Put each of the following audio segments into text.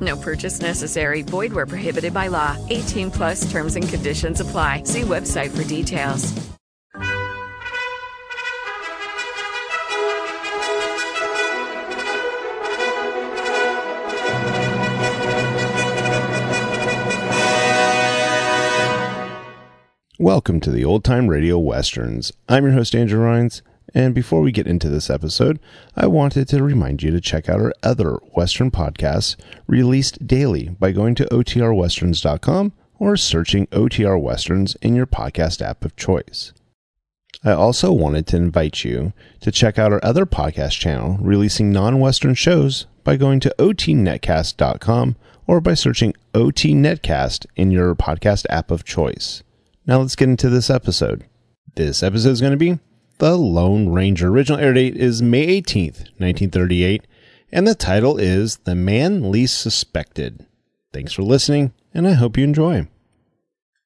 No purchase necessary. Void where prohibited by law. 18 plus terms and conditions apply. See website for details. Welcome to the Old Time Radio Westerns. I'm your host, Andrew Rhynes, and before we get into this episode, I wanted to remind you to check out our other Western podcasts released daily by going to OTRWesterns.com or searching OTR Westerns in your podcast app of choice. I also wanted to invite you to check out our other podcast channel releasing non Western shows by going to OTNetcast.com or by searching OT Netcast in your podcast app of choice. Now let's get into this episode. This episode is going to be The Lone Ranger. Original air date is May 18th, 1938, and the title is The Man Least Suspected. Thanks for listening, and I hope you enjoy.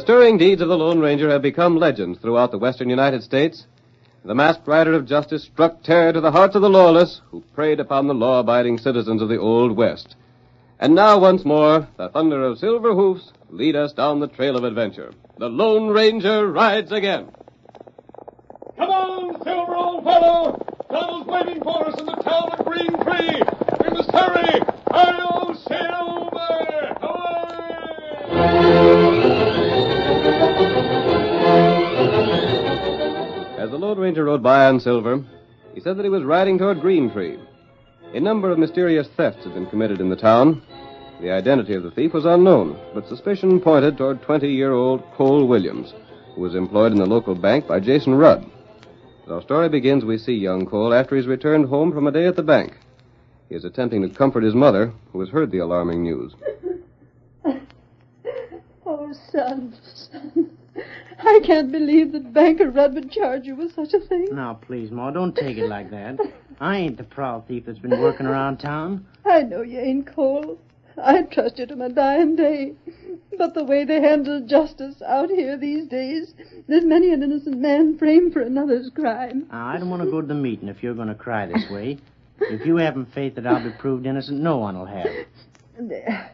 The stirring deeds of the Lone Ranger have become legends throughout the western United States. The masked rider of justice struck terror to the hearts of the lawless who preyed upon the law abiding citizens of the Old West. And now, once more, the thunder of silver hoofs lead us down the trail of adventure. The Lone Ranger rides again. Come on, Silver, old fellow! Troubles waiting for us in the town of Green Tree. We must hurry. Hi-yo, Silver! As the Lone Ranger rode by on Silver, he said that he was riding toward Green Tree. A number of mysterious thefts had been committed in the town. The identity of the thief was unknown, but suspicion pointed toward 20-year-old Cole Williams, who was employed in the local bank by Jason Rudd. As our story begins, we see young Cole after he's returned home from a day at the bank. He is attempting to comfort his mother, who has heard the alarming news. Oh, son, son. I can't believe that Banker Rudd would charge you with such a thing. Now, please, Ma, don't take it like that. I ain't the proud thief that's been working around town. I know you ain't Cole. I'd trust you to my dying day. But the way they handle justice out here these days, there's many an innocent man framed for another's crime. Now, I don't want to go to the meeting if you're going to cry this way. If you haven't faith that I'll be proved innocent, no one will have. It. There.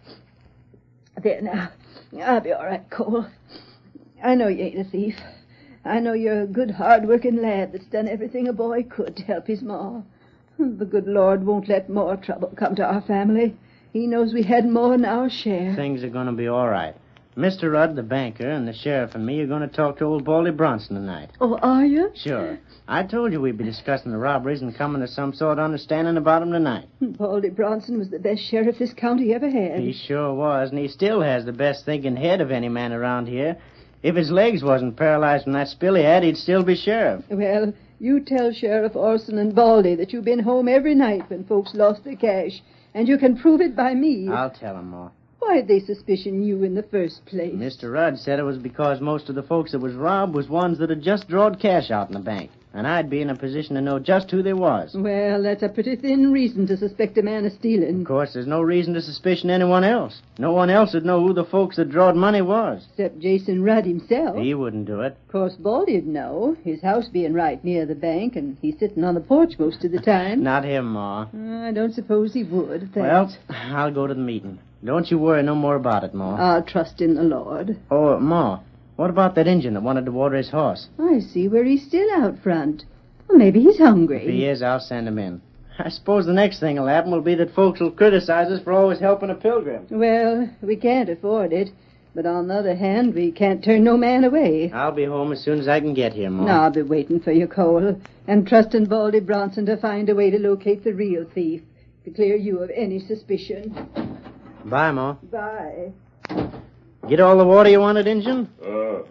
There now. I'll be all right, Cole. I know you ain't a thief. I know you're a good, hard-working lad that's done everything a boy could to help his ma. The good Lord won't let more trouble come to our family. He knows we had more than our share. Things are going to be all right. Mr. Rudd, the banker, and the sheriff and me are going to talk to old Baldy Bronson tonight. Oh, are you? Sure. I told you we'd be discussing the robberies and coming to some sort of understanding about 'em tonight. Baldy Bronson was the best sheriff this county ever had. He sure was, and he still has the best thinking head of any man around here. If his legs wasn't paralyzed from that spill he had, he'd still be sheriff. Well, you tell Sheriff Orson and Baldy that you've been home every night when folks lost their cash, and you can prove it by me. I'll tell him, Ma. Why'd they suspicion you in the first place? Mr. Rudd said it was because most of the folks that was robbed was ones that had just drawed cash out in the bank, and I'd be in a position to know just who they was. Well, that's a pretty thin reason to suspect a man of stealing. Of course, there's no reason to suspicion anyone else. No one else would know who the folks that drawed money was. Except Jason Rudd himself. He wouldn't do it. Of course, Baldy'd know. His house being right near the bank, and he's sitting on the porch most of the time. Not him, Ma. I don't suppose he would. Thanks. Well, I'll go to the meeting. Don't you worry no more about it, Ma. I'll trust in the Lord. oh, Ma, what about that Injun that wanted to water his horse? I see where he's still out front. Well, maybe he's hungry. If he is, I'll send him in. I suppose the next thing will happen will be that folks will criticize us for always helping a pilgrim. Well, we can't afford it. But on the other hand, we can't turn no man away. I'll be home as soon as I can get here, Ma. Now I'll be waiting for you, Cole, and trusting Baldy Bronson to find a way to locate the real thief, to clear you of any suspicion. Bye, Ma. Bye. Get all the water you wanted, Injun? Uh,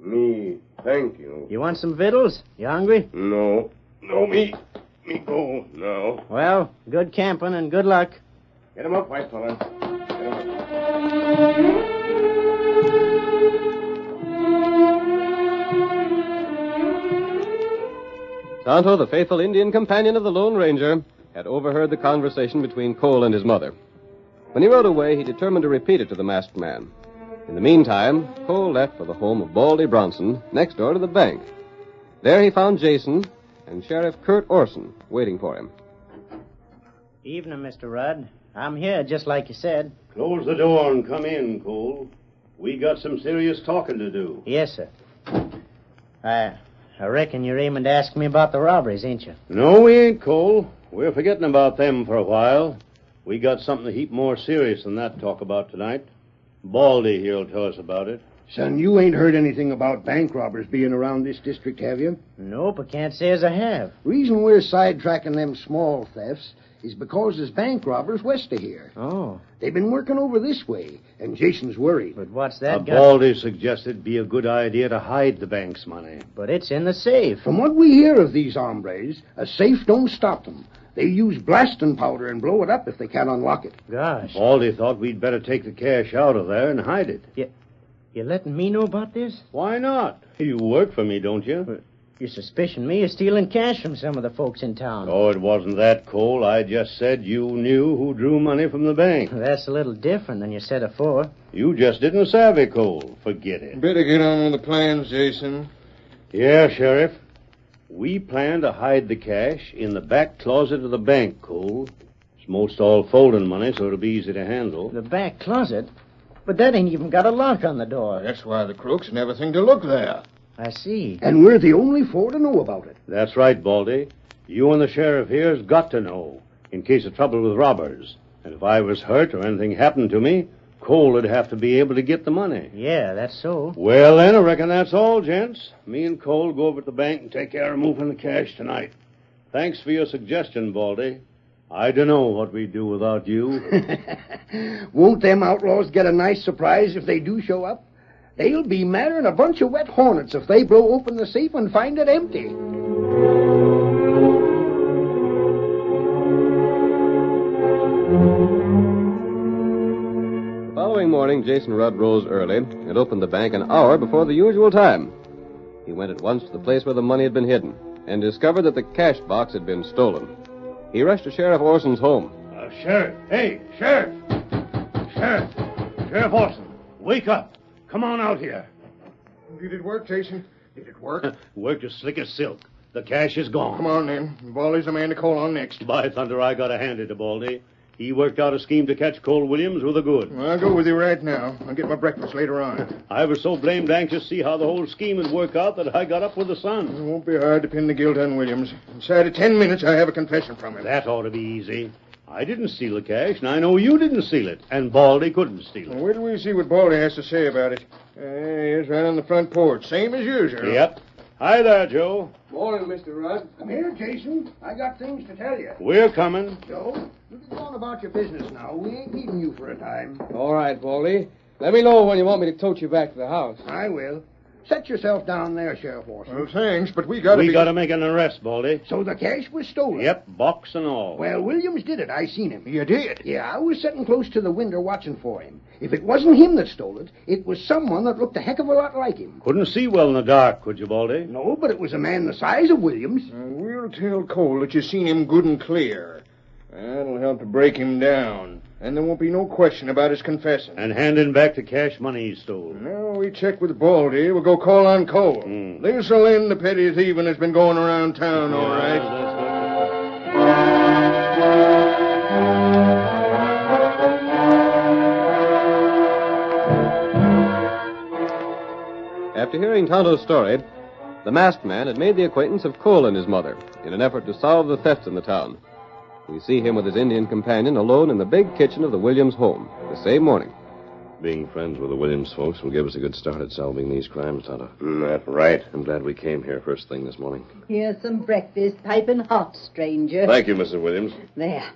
me, thank you. You want some victuals? You hungry? No, no, me, me go now. Well, good camping and good luck. Get him up, white fella. Get him up. Tonto, the faithful Indian companion of the Lone Ranger, had overheard the conversation between Cole and his mother. When he rode away, he determined to repeat it to the masked man. In the meantime, Cole left for the home of Baldy Bronson, next door to the bank. There he found Jason and Sheriff Kurt Orson waiting for him. Evening, Mr. Rudd. I'm here, just like you said. Close the door and come in, Cole. We got some serious talking to do. Yes, sir. I, I reckon you're aiming to ask me about the robberies, ain't you? No, we ain't, Cole. We're forgetting about them for a while. We got something a heap more serious than that to talk about tonight. Baldy here'll tell us about it. Son, you ain't heard anything about bank robbers being around this district, have you? Nope, I can't say as I have. Reason we're sidetracking them small thefts is because there's bank robbers west of here. Oh, They've been working over this way, and Jason's worried. but what's Uh, that got? Baldy suggested it'd be a good idea to hide the bank's money. But it's in the safe. From what we hear of these hombres, a safe don't stop them. They use blasting powder and blow it up if they can't unlock it. Gosh. Baldy thought we'd better take the cash out of there and hide it. You you letting me know about this? Why not? You work for me, don't you? You suspicion me of stealing cash from some of the folks in town. Oh, it wasn't that, Cole. I just said you knew who drew money from the bank. That's a little different than you said afore. You just didn't savvy, Cole. Forget it. Better get on with the plans, Jason. Yeah, Sheriff. We plan to hide the cash in the back closet of the bank, Cole. It's most all folding money, so it'll be easy to handle. The back closet? But that ain't even got a lock on the door. That's why the crooks never think to look there. I see. And we're the only four to know about it. That's right, Baldy. You and the sheriff here's got to know, in case of trouble with robbers. And if I was hurt or anything happened to me, Cole would have to be able to get the money. Yeah, that's so. Well, then, I reckon that's all, gents. Me and Cole go over to the bank and take care of moving the cash tonight. Thanks for your suggestion, Baldy. I don't know what we'd do without you. Won't them outlaws get a nice surprise if they do show up? They'll be madder than a bunch of wet hornets if they blow open the safe and find it empty. Morning, Jason Rudd rose early and opened the bank an hour before the usual time. He went at once to the place where the money had been hidden and discovered that the cash box had been stolen. He rushed to Sheriff Orson's home. Uh, Sheriff! Hey, Sheriff! Sheriff! Sheriff Orson, wake up! Come on out here. Did it work, Jason? Did it work? Worked as slick as silk. The cash is gone. Come on, then. Baldy's the man to call on next. By thunder, I got to hand it to Baldy. He worked out a scheme to catch Cole Williams with a good. I'll go with you right now. I'll get my breakfast later on. I was so blamed anxious to see how the whole scheme would work out that I got up with the sun. It won't be hard to pin the guilt on Williams. Inside of ten minutes, I have a confession from him. That ought to be easy. I didn't steal the cash, and I know you didn't steal it, and Baldy couldn't steal it. Well, wait till we see what Baldy has to say about it. Uh, he's right on the front porch, same as usual. Yep. Hi there, Joe. Morning, Mr. Rudd. Come here, Jason. I got things to tell you. We're coming. Joe, you can go on about your business now. We ain't needing you for a time. All right, Baldy. Let me know when you want me to tote you back to the house. I will. Set yourself down there, Sheriff Orson. Well, thanks, but we gotta we be... got to make an arrest, Baldy. So the cash was stolen? Yep, box and all. Well, Williams did it. I seen him. You did? Yeah, I was sitting close to the window watching for him. If it wasn't him that stole it, it was someone that looked a heck of a lot like him. Couldn't see well in the dark, could you, Baldy? No, but it was a man the size of Williams. Uh, we'll tell Cole that you seen him good and clear. That'll help to break him down. And there won't be no question about his confessing. And handing back the cash money he stole. Now we check with Baldy. We'll go call on Cole. Hmm. This'll end the petty thieving that's been going around town, all right. After hearing Tonto's story, the masked man had made the acquaintance of Cole and his mother in an effort to solve the thefts in the town. We see him with his Indian companion alone in the big kitchen of the Williams home the same morning. Being friends with the Williams folks will give us a good start at solving these crimes, Tonto. Mm, that's right. I'm glad we came here first thing this morning. Here's some breakfast, piping hot, stranger. Thank you, Mrs. Williams. There.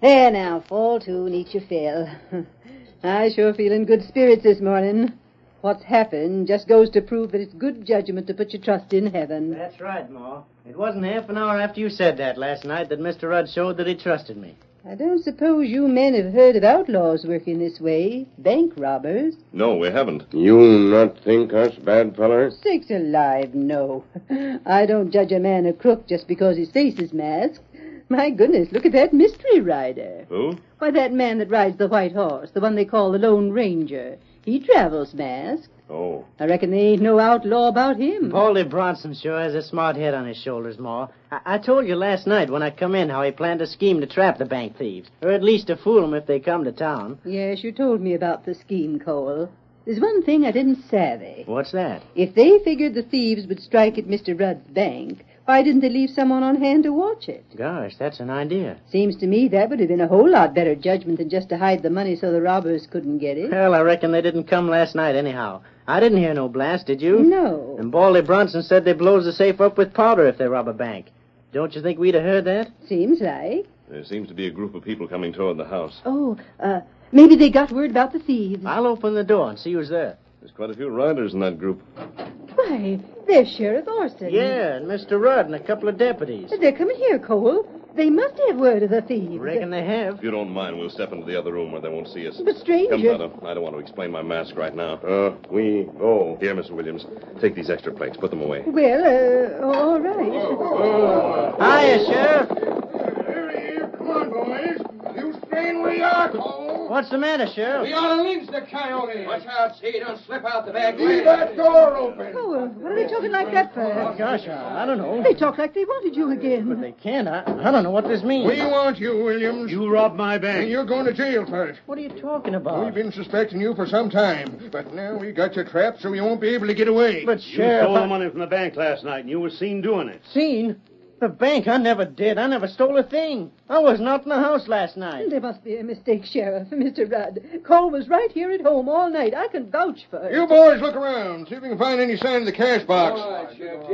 There now, fall to and eat your fill. I sure feel in good spirits this morning. What's happened just goes to prove that it's good judgment to put your trust in heaven. That's right, Ma. It wasn't half an hour after you said that last night that Mr. Rudd showed that he trusted me. I don't suppose you men have heard of outlaws working this way. Bank robbers. No, we haven't. You not think us bad fellers? Sakes alive, no. I don't judge a man a crook just because his face is masked. My goodness, look at that mystery rider. Who? Why, that man that rides the white horse, the one they call the Lone Ranger. He travels masked. Oh. I reckon there ain't no outlaw about him. Baldy Bronson sure has a smart head on his shoulders, Ma. I-, I told you last night when I come in how he planned a scheme to trap the bank thieves, or at least to fool 'em if they come to town. Yes, you told me about the scheme, Cole. There's one thing I didn't savvy. What's that? If they figured the thieves would strike at Mr. Rudd's bank, why didn't they leave someone on hand to watch it? Gosh, that's an idea. Seems to me that would have been a whole lot better judgment than just to hide the money so the robbers couldn't get it. Well, I reckon they didn't come last night anyhow. I didn't hear no blast, did you? No. And Baldy Bronson said they blows the safe up with powder if they rob a bank. Don't you think we'd have heard that? Seems like. There seems to be a group of people coming toward the house. Oh, uh, maybe they got word about the thieves. I'll open the door and see who's there. There's quite a few riders in that group. Why, there's Sheriff Orson. Yeah, and Mr. Rudd and a couple of deputies. They're coming here, Cole. They must have word of the thieves. I reckon they have. If you don't mind, we'll step into the other room where they won't see us. But, stranger- Come, Tonto. I don't want to explain my mask right now. Uh, we go. Here, Mr. Williams. Take these extra plates. Put them away. Well, uh, all right. Hiya, Sheriff. Come on, boys. You staying where you are, Cole. What's the matter, Sheriff? We ought to lynch the coyote. Watch out, see you don't slip out the back Leave that door open. Oh, uh, what are they talking like that for? Gosh, I, I don't know. They talk like they wanted you again. But they can't. I, I don't know what this means. We want you, Williams. You robbed my And bank. you're going to jail for it. What are you talking about? We've been suspecting you for some time, but now we got you trapped so you won't be able to get away. But, Sheriff... You Sheriff, stole I- the money from the bank last night, and you were seen doing it. Seen? The bank? I never did. I never stole a thing. I was not in the house last night. There must be a mistake, Sheriff. Mr. Rudd. Cole was right here at home all night. I can vouch for it. You boys look around. See if you can find any sign of the cash box.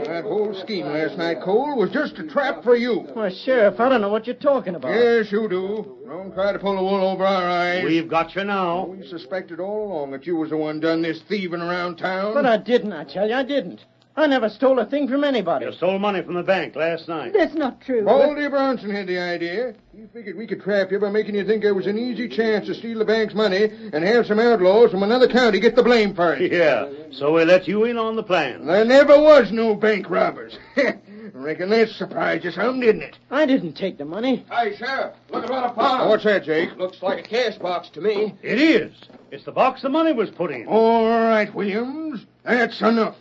That whole scheme last night, Cole, was just a trap for you. Why, Sheriff, I don't know what you're talking about. Yes, you do. Don't try to pull the wool over our eyes. We've got you now. We suspected all along that you was the one done this thieving around town. But I didn't, I tell you, I didn't. I never stole a thing from anybody. You stole money from the bank last night. That's not true. Baldy Bronson had the idea. He figured we could trap you by making you think there was an easy chance to steal the bank's money and have some outlaws from another county get the blame for it. Yeah, so we let you in on the plan. There never was no bank robbers. Reckon that surprised you some, didn't it? I didn't take the money. Hey, Sheriff, look at what I found. What's that, Jake? Looks like a cash box to me. It is. It's the box the money was put in. All right, Williams. That's enough.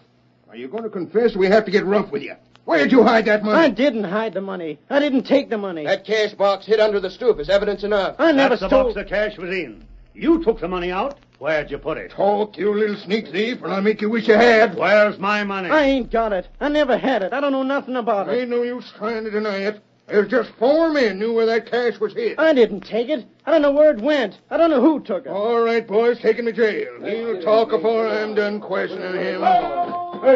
Are you going to confess or we have to get rough with you? Where'd you hide that money? I didn't hide the money. I didn't take the money. That cash box hid under the stoop is evidence enough. I never That's the box the cash was in. You took the money out. Where'd you put it? Talk, you little sneak thief, or I'll make you wish you had. Where's my money? I ain't got it. I never had it. I don't know nothing about it. Ain't no use trying to deny it. There's just four men knew where that cash was hid. I didn't take it. I don't know where it went. I don't know who took it. All right, boys, take him to jail. He'll talk before I'm done questioning him. Oh! The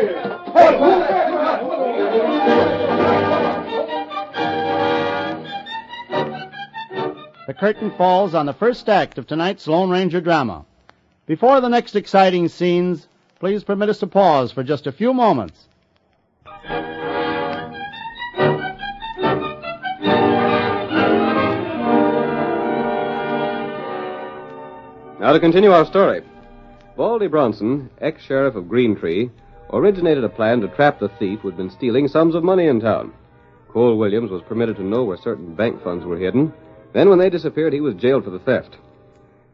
curtain falls on the first act of tonight's Lone Ranger drama. Before the next exciting scenes, please permit us to pause for just a few moments. Now to continue our story. Baldy Bronson, ex-sheriff of Green Tree, originated a plan to trap the thief who'd been stealing sums of money in town. Cole Williams was permitted to know where certain bank funds were hidden. Then when they disappeared, he was jailed for the theft.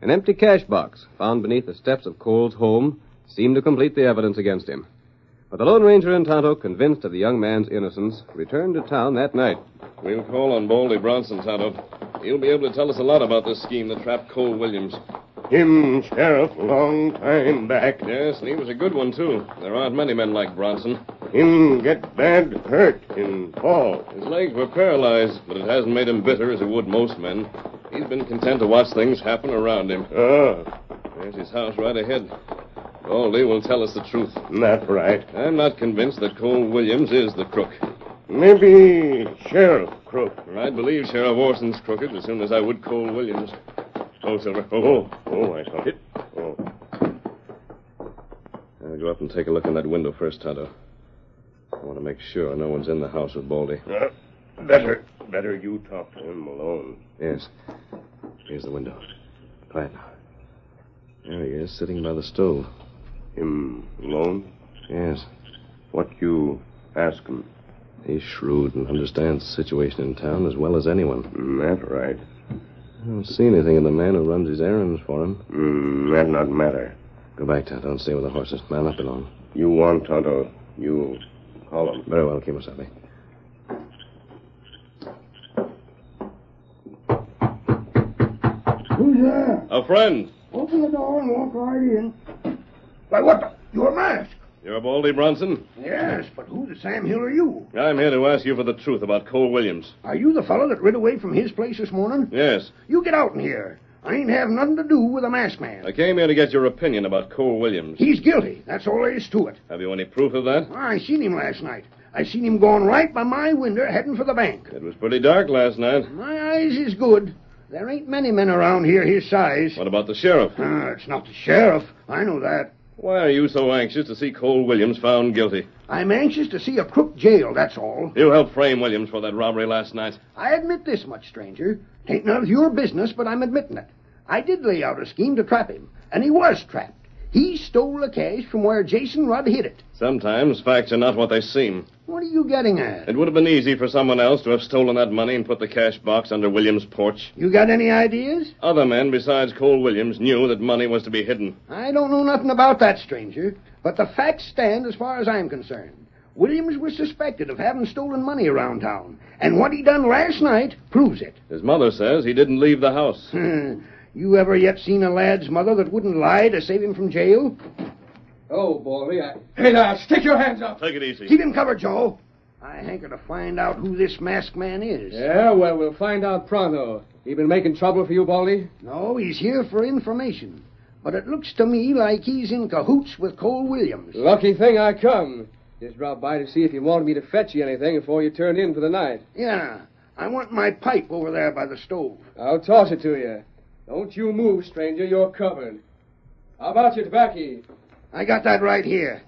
An empty cash box found beneath the steps of Cole's home seemed to complete the evidence against him. But the Lone Ranger and Tonto, convinced of the young man's innocence, returned to town that night. We'll call on Baldy Bronson, Tonto. He'll be able to tell us a lot about this scheme that trapped Cole Williams. Him, Sheriff, long time back. Yes, and he was a good one, too. There aren't many men like Bronson. Him get bad hurt in fall. His legs were paralyzed, but it hasn't made him bitter as it would most men. He's been content to watch things happen around him. Ah, There's his house right ahead. Baldy will tell us the truth. that's right. I'm not convinced that Cole Williams is the crook. Maybe Sheriff Crook. I'd believe Sheriff Orson's crooked as soon as I would Cole Williams. Oh, Silver. Oh, oh, I saw it. Oh. I'll go up and take a look in that window first, Tonto. I want to make sure no one's in the house with Baldy. Uh, better, better you talk to him alone. Yes. Here's the window. Quiet now. There he is, sitting by the stove. Him alone? Yes. What you ask him? He's shrewd and understands the situation in town as well as anyone. Mm, That right. I don't see anything in the man who runs his errands for him. Mm, that not matter. Go back, Tonto, and stay with the horses. Man up alone. You want Tonto. You call him. Very well, Kimosabe. Who's there? A friend. Open the door and walk right in. Why, what the? You're masked. You're Baldy Bronson? Yes, but who the Sam Hill are you? I'm here to ask you for the truth about Cole Williams. Are you the fellow that rid away from his place this morning? Yes. You get out in here. I ain't having nothing to do with a masked man. I came here to get your opinion about Cole Williams. He's guilty. That's all there is to it. Have you any proof of that? I seen him last night. I seen him going right by my window heading for the bank. It was pretty dark last night. My eyes is good. There ain't many men around here his size. What about the sheriff? Ah, it's not the sheriff. I know that. Why are you so anxious to see Cole Williams found guilty? I'm anxious to see a crook jailed, that's all. You helped frame Williams for that robbery last night. I admit this much, stranger. Tain't none of your business, but I'm admitting it. I did lay out a scheme to trap him, and he was trapped. He stole the cash from where Jason Rudd hid it. Sometimes facts are not what they seem. What are you getting at? It would have been easy for someone else to have stolen that money and put the cash box under Williams' porch. You got any ideas? Other men besides Cole Williams knew that money was to be hidden. I don't know nothing about that, stranger, but the facts stand as far as I'm concerned. Williams was suspected of having stolen money around town, and what he done last night proves it. His mother says he didn't leave the house. you ever yet seen a lad's mother that wouldn't lie to save him from jail? Oh, Baldy, I... Hey, now, stick your hands up. Take it easy. Keep him covered, Joe. I hanker to find out who this masked man is. Yeah, well, we'll find out pronto. He been making trouble for you, Baldy? No, he's here for information. But it looks to me like he's in cahoots with Cole Williams. Lucky thing I come. Just dropped by to see if you wanted me to fetch you anything before you turned in for the night. Yeah, I want my pipe over there by the stove. I'll toss it to you. Don't you move, stranger. You're covered. How about your tobacco? I got that right here.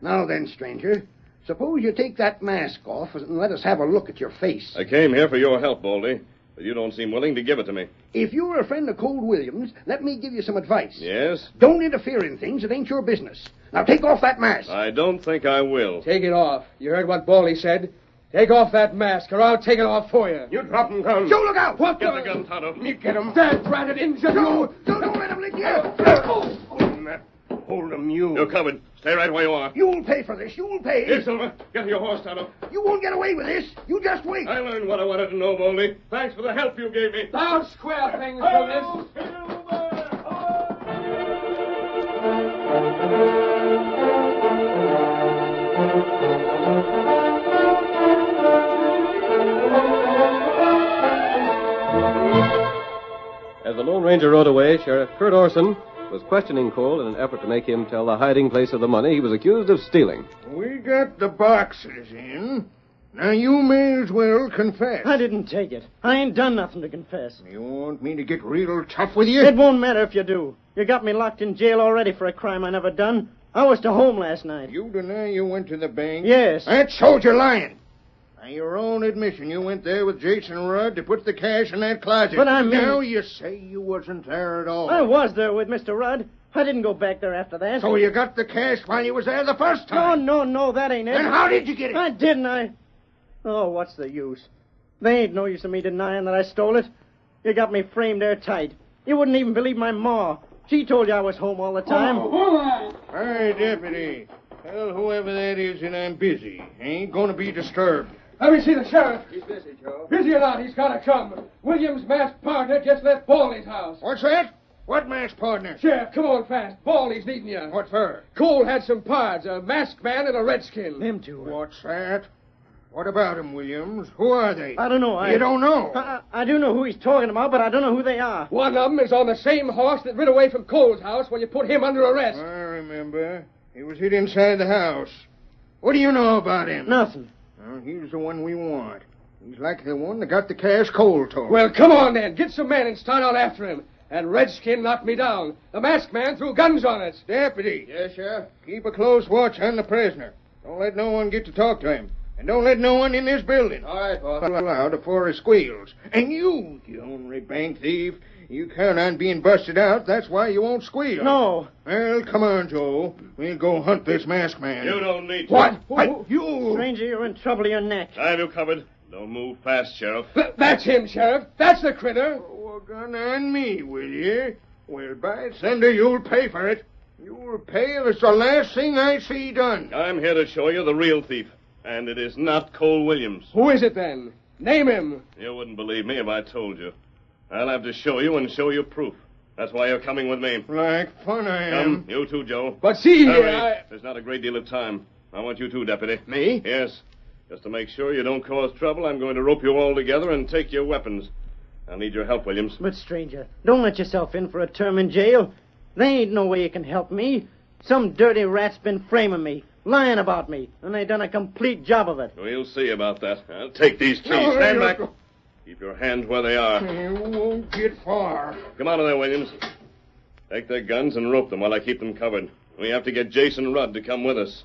Now then, stranger, suppose you take that mask off and let us have a look at your face. I came here for your help, Baldy, but you don't seem willing to give it to me. If you're a friend of Cole Williams, let me give you some advice. Yes? Don't interfere in things that ain't your business. Now take off that mask. I don't think I will. Take it off. You heard what Baldy said. Take off that mask, or I'll take it off for you. You drop him, gun. Joe, look out! What Get the gun, Tonto. You get him. That ratted injun! Joe, Joe, don't let him lick you. Hold him, that. Hold him, you. You're covered. Stay right where you are. You'll pay for this. You'll pay. Here, Silver. Get your horse, Tonto. You won't get away with this. You just wait. I learned what I wanted to know, Baldy. Thanks for the help you gave me. Down square things for this. As the Lone Ranger rode away, Sheriff Kurt Orson was questioning Cole in an effort to make him tell the hiding place of the money he was accused of stealing. We got the boxes in. Now you may as well confess. I didn't take it. I ain't done nothing to confess. You want me to get real tough with you? It won't matter if you do. You got me locked in jail already for a crime I never done. I was to home last night. You deny you went to the bank? Yes. That shows you're lying. By your own admission, you went there with Jason Rudd to put the cash in that closet. But I mean- Now you say you wasn't there at all. I was there with Mr. Rudd. I didn't go back there after that. So you got the cash while you was there the first No, time? no, no, that ain't it. Then how did you get it? I didn't, I. Oh, what's the use? They ain't no use of me denying that I stole it. You got me framed airtight. You wouldn't even believe my ma. She told you I was home all the oh, time. Hey, deputy. Tell whoever that is that I'm busy. Ain't gonna be disturbed. Let me see the sheriff. He's busy, Joe. Busy or not, he's got to come. Williams' masked partner just left Baldy's house. What's that? What masked partner? Sheriff, come on fast. Baldy's needing you. What for? Cole had some pards, a masked man and a redskin. Them two. What's that? What about 'em, Williams? Who are they? I don't know. I, You don't know? I, I I do know who he's talking about, but I don't know who they are. One of them is on the same horse that rid away from Cole's house when you put him under arrest. I remember. He was hid inside the house. What do you know about him? Nothing. Well, he's the one we want. He's like the one that got the cash Cole told. Well, come on then. Get some men and start out after him. And Redskin knocked me down. The masked man threw guns on us. Deputy. Yes, Sheriff? Keep a close watch on the prisoner. Don't let no one get to talk to him. And don't let no one in this building. All right, boss. Loud before he squeals. And you, you ornery bank thief, you count on being busted out. That's why you won't squeal. No. Well, come on, Joe. We'll go hunt this masked man. You don't need to. What? What? You? Stranger, you're in trouble to your neck. I have you covered. Don't move fast, Sheriff. Th- that's him, Sheriff. That's the critter. Oh, a gun on me, will you? Well, by thunder, you'll pay for it. You'll pay if it's the last thing I see done. I'm here to show you the real thief. And it is not Cole Williams. Who is it then? Name him. You wouldn't believe me if I told you. I'll have to show you and show you proof. That's why you're coming with me. Like fun I am. Come, you too, Joe. But see here, Hurry. I... There's not a great deal of time. I want you too, Deputy. Me? Yes. Just to make sure you don't cause trouble, I'm going to rope you all together and take your weapons. I'll need your help, Williams. But, stranger, don't let yourself in for a term in jail. There ain't no way you can help me. Some dirty rat's been framing me, lying about me, and they done a complete job of it. We'll see about that. I'll take these keys. No, Stand no, back. No. Keep your hands where they are. You won't get far. Come out of there, Williams. Take their guns and rope them while I keep them covered. We have to get Jason Rudd to come with us.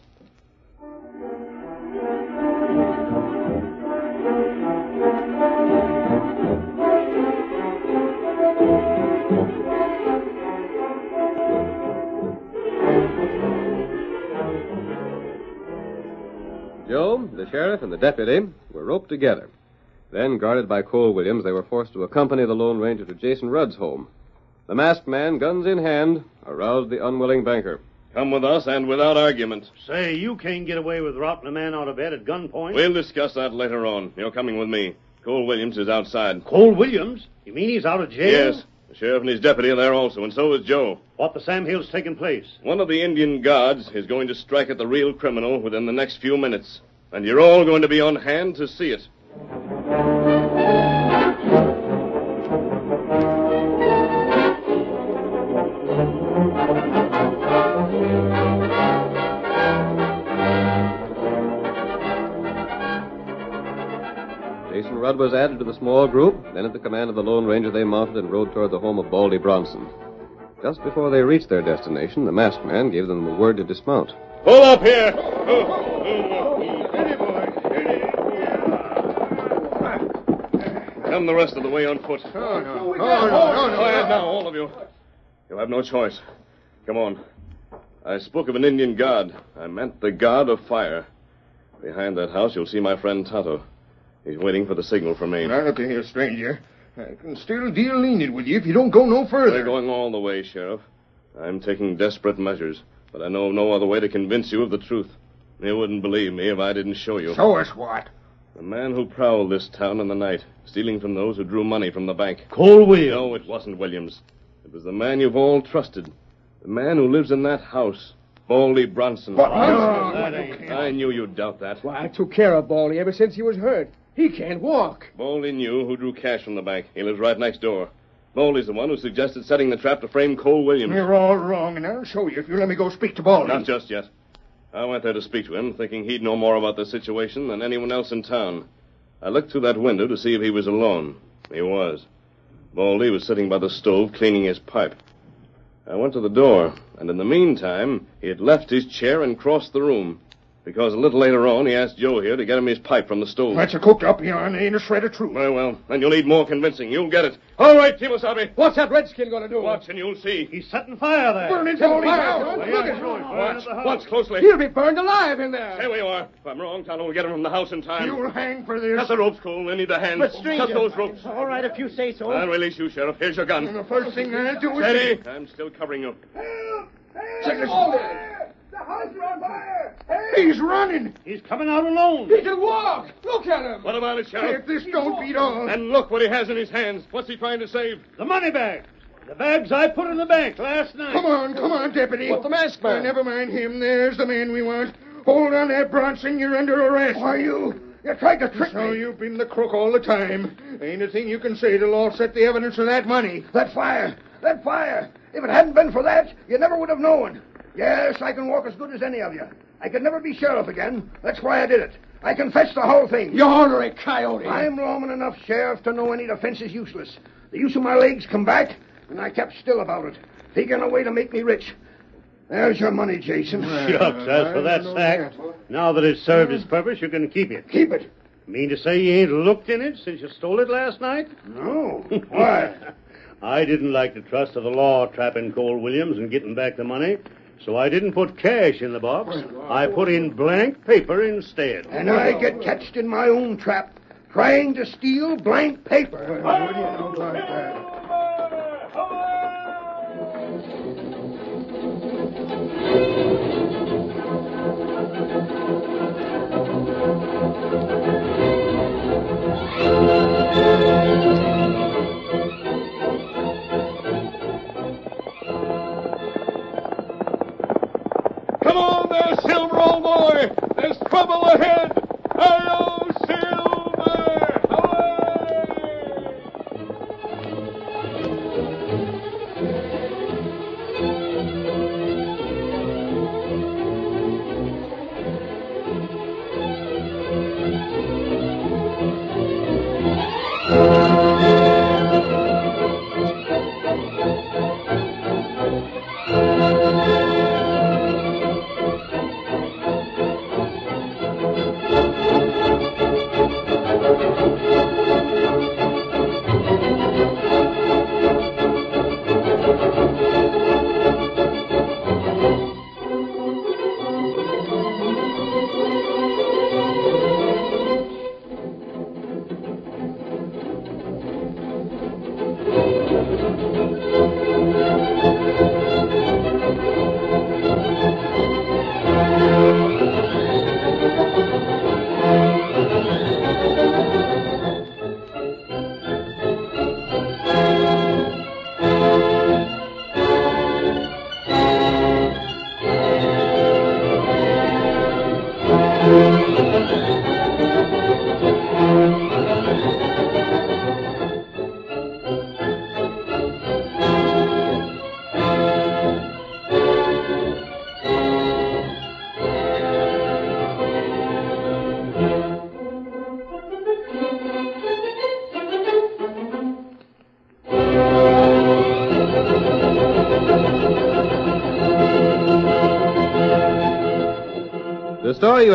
Joe, the sheriff, and the deputy were roped together. Then, guarded by Cole Williams, they were forced to accompany the Lone Ranger to Jason Rudd's home. The masked man, guns in hand, aroused the unwilling banker. Come with us and without argument. Say, you can't get away with routing a man out of bed at gunpoint. We'll discuss that later on. You're coming with me. Cole Williams is outside. Cole Williams? You mean he's out of jail? Yes. The sheriff and his deputy are there also, and so is Joe. What the Sam Hill's taking place? One of the Indian guards is going to strike at the real criminal within the next few minutes. And you're all going to be on hand to see it. Was added to the small group. Then, at the command of the Lone Ranger, they mounted and rode toward the home of Baldy Bronson. Just before they reached their destination, the masked man gave them the word to dismount. Pull up here! Come the rest of the way on foot. Oh, no. Oh, no, no, no. Quiet now, all of you. You'll have no choice. Come on. I spoke of an Indian god. I meant the god of fire. Behind that house, you'll see my friend Tonto. He's waiting for the signal from me. Now, look here, stranger. I can still deal lenient with you if you don't go no further. We're going all the way, Sheriff. I'm taking desperate measures, but I know of no other way to convince you of the truth. You wouldn't believe me if I didn't show you. Show us what? The man who prowled this town in the night, stealing from those who drew money from the bank. Cole Williams. No, it wasn't Williams. It was the man you've all trusted. The man who lives in that house, Baldy Bronson. What? I knew you'd doubt that. Why, I took care of Baldy ever since he was hurt. He can't walk. Baldy knew who drew cash from the bank. He lives right next door. Baldy's the one who suggested setting the trap to frame Cole Williams. You're all wrong, and I'll show you if you let me go speak to Baldy. Not just yet. I went there to speak to him, thinking he'd know more about the situation than anyone else in town. I looked through that window to see if he was alone. He was. Baldy was sitting by the stove cleaning his pipe. I went to the door, and in the meantime, he had left his chair and crossed the room. Because a little later on, he asked Joe here to get him his pipe from the stove. That's a cooked up yarn. Ain't a shred of truth. Very well. Then you'll need more convincing. You'll get it. All right, Kimosabe. What's that redskin going to do? Watch and you'll see. He's setting fire there. Burning Set Baldy's fire. house. Look at Watch. Watch closely. He'll be burned alive in there. Stay where you are. If I'm wrong, Tonto will get him from the house in time. You'll hang for this. Cut the ropes, Cole. They need the hands. But, stranger- Cut those ropes. All right, if you say so. I'll release you, Sheriff. Here's your gun. And the first thing I'll do is... Steady. I'm still covering you. Help! Help! Check this. The house is on fire. Hey! He's running. He's coming out alone. He can walk. Look at him. What about it, Sheriff? If this don't beat all... And look what he has in his hands. What's he trying to save? The money bag. The bags I put in the bank last night. Come on, come on, deputy. What the masked Uh, man? never mind him. There's the man we want. Hold on there, Bronson. You're under arrest. Why, you... You tried to trick so me. So you've been the crook all the time. Ain't a thing you can say that'll offset the evidence of that money. That fire! That fire! If it hadn't been for that, you never would have known. Yes, I can walk as good as any of you. I could never be sheriff again. That's why I did it. I confess the whole thing. You're ornery coyote. I'm lawman enough, sheriff, to know any defense is useless. The use of my legs come back, and I kept still about it, figuring a way to make me rich. There's your money, Jason. Shucks, as for that sack, now that it's served its purpose, you can keep it. Keep it. Mean to say you ain't looked in it since you stole it last night? No. Why? I didn't like the trust of the law trapping Cole Williams and getting back the money, so I didn't put cash in the box. I put in blank paper instead. And I get catched in my own trap, trying to steal blank paper. What do There's trouble ahead. Hi-yo,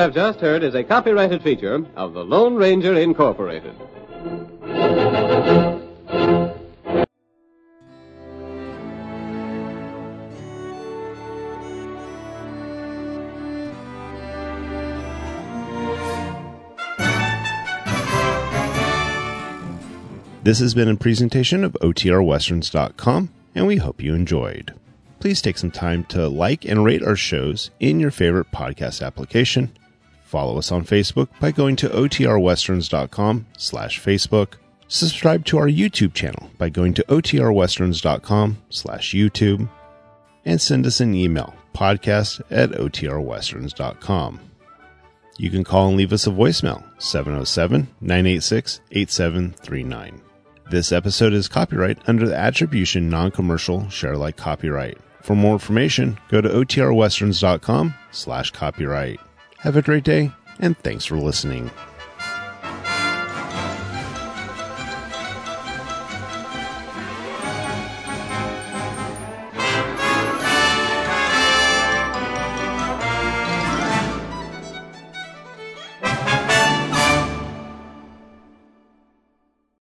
have just heard is a copyrighted feature of the Lone Ranger Incorporated. This has been a presentation of OTRWesterns.com, and we hope you enjoyed. Please take some time to like and rate our shows in your favorite podcast application. Follow us on Facebook by going to OTRWesterns.com slash Facebook. Subscribe to our YouTube channel by going to OTRWesterns.com slash YouTube. And send us an email, podcast at OTRWesterns.com. You can call and leave us a voicemail, 707 986 8739. This episode is copyright under the Attribution Non-Commercial Share Alike copyright. For more information, go to otrwesterns.com slash copyright. Have a great day, and thanks for listening.